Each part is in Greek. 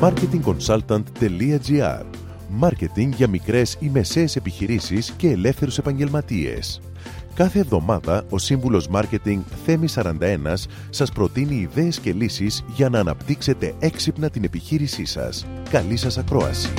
marketingconsultant.gr Μάρκετινγκ για μικρές ή μεσαίες επιχειρήσεις και ελεύθερους επαγγελματίες. Κάθε εβδομάδα ο σύμβουλος Μάρκετινγκ Θέμη 41 σας προτείνει ιδέες και λύσεις για να αναπτύξετε έξυπνα την επιχείρησή σας. Καλή σας ακρόαση!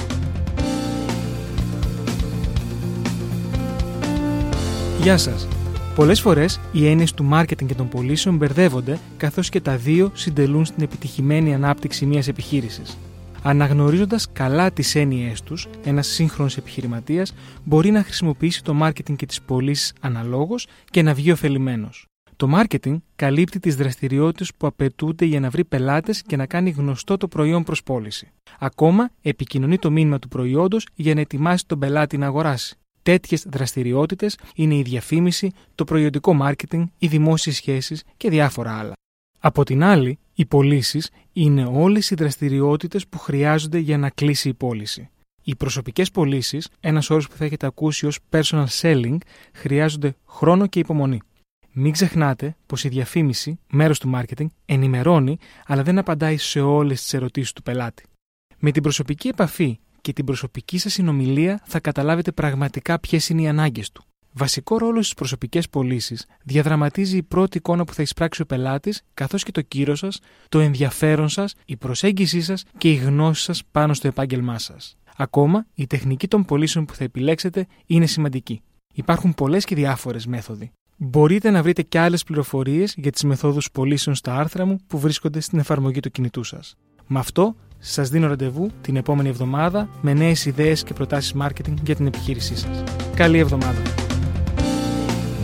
Γεια σας! Πολλές φορές οι έννοιες του μάρκετινγκ και των πωλήσεων μπερδεύονται καθώς και τα δύο συντελούν στην επιτυχημένη ανάπτυξη μιας επιχείρησης. Αναγνωρίζοντας καλά τις έννοιές τους, ένας σύγχρονος επιχειρηματίας μπορεί να χρησιμοποιήσει το μάρκετινγκ και τις πωλήσεις αναλόγως και να βγει ωφελημένος. Το μάρκετινγκ καλύπτει τις δραστηριότητες που απαιτούνται για να βρει πελάτες και να κάνει γνωστό το προϊόν προς πώληση. Ακόμα, επικοινωνεί το μήνυμα του προϊόντος για να ετοιμάσει τον πελάτη να αγοράσει. Τέτοιες δραστηριότητες είναι η διαφήμιση, το προϊοντικό μάρκετινγκ, οι δημόσιες σχέσεις και διάφορα άλλα. Από την άλλη, οι πωλήσεις είναι όλες οι δραστηριότητες που χρειάζονται για να κλείσει η πώληση. Οι προσωπικές πωλήσεις, ένας όρος που θα έχετε ακούσει ως personal selling, χρειάζονται χρόνο και υπομονή. Μην ξεχνάτε πως η διαφήμιση, μέρος του marketing, ενημερώνει, αλλά δεν απαντάει σε όλες τις ερωτήσεις του πελάτη. Με την προσωπική επαφή και την προσωπική σας συνομιλία θα καταλάβετε πραγματικά ποιες είναι οι ανάγκες του. Βασικό ρόλο στις προσωπικές πωλήσεις διαδραματίζει η πρώτη εικόνα που θα εισπράξει ο πελάτης, καθώς και το κύρο σας, το ενδιαφέρον σας, η προσέγγιση σας και η γνώση σας πάνω στο επάγγελμά σας. Ακόμα, η τεχνική των πωλήσεων που θα επιλέξετε είναι σημαντική. Υπάρχουν πολλές και διάφορες μέθοδοι. Μπορείτε να βρείτε και άλλες πληροφορίες για τις μεθόδους πωλήσεων στα άρθρα μου που βρίσκονται στην εφαρμογή του κινητού σας. Με αυτό, σας δίνω ραντεβού την επόμενη εβδομάδα με νέες ιδέες και προτάσεις marketing για την επιχείρησή σας. Καλή εβδομάδα!